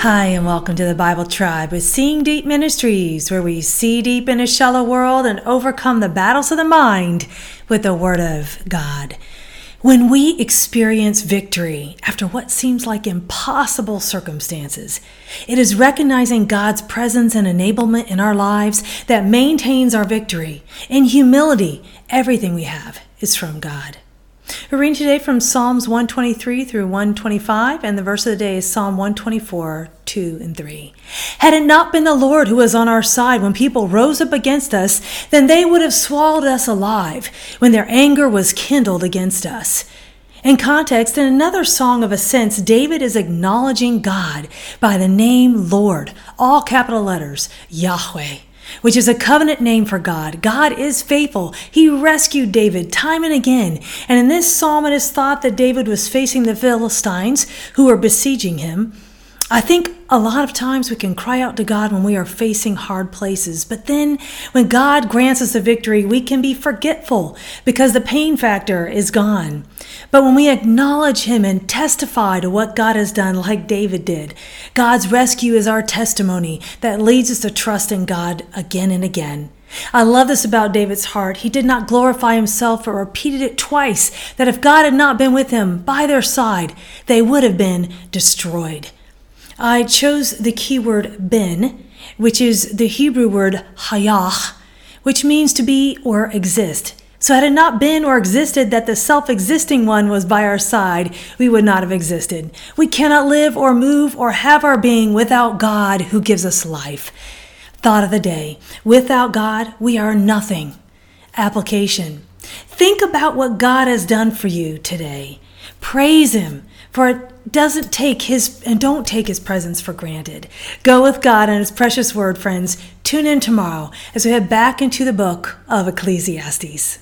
Hi, and welcome to the Bible Tribe with Seeing Deep Ministries, where we see deep in a shallow world and overcome the battles of the mind with the Word of God. When we experience victory after what seems like impossible circumstances, it is recognizing God's presence and enablement in our lives that maintains our victory. In humility, everything we have is from God. We're reading today from Psalms 123 through 125, and the verse of the day is Psalm 124, 2 and 3. Had it not been the Lord who was on our side when people rose up against us, then they would have swallowed us alive when their anger was kindled against us. In context, in another song of ascents, David is acknowledging God by the name Lord, all capital letters, Yahweh which is a covenant name for God. God is faithful. He rescued David time and again. And in this psalm, it is thought that David was facing the Philistines who were besieging him. I think a lot of times we can cry out to God when we are facing hard places, but then when God grants us a victory, we can be forgetful because the pain factor is gone. But when we acknowledge Him and testify to what God has done, like David did, God's rescue is our testimony that leads us to trust in God again and again. I love this about David's heart. He did not glorify himself, but repeated it twice that if God had not been with him by their side, they would have been destroyed. I chose the keyword ben, which is the Hebrew word hayah, which means to be or exist. So, had it not been or existed that the self existing one was by our side, we would not have existed. We cannot live or move or have our being without God who gives us life. Thought of the day without God, we are nothing. Application Think about what God has done for you today. Praise Him, for it doesn't take His and don't take His presence for granted. Go with God and His precious word, friends. Tune in tomorrow as we head back into the book of Ecclesiastes.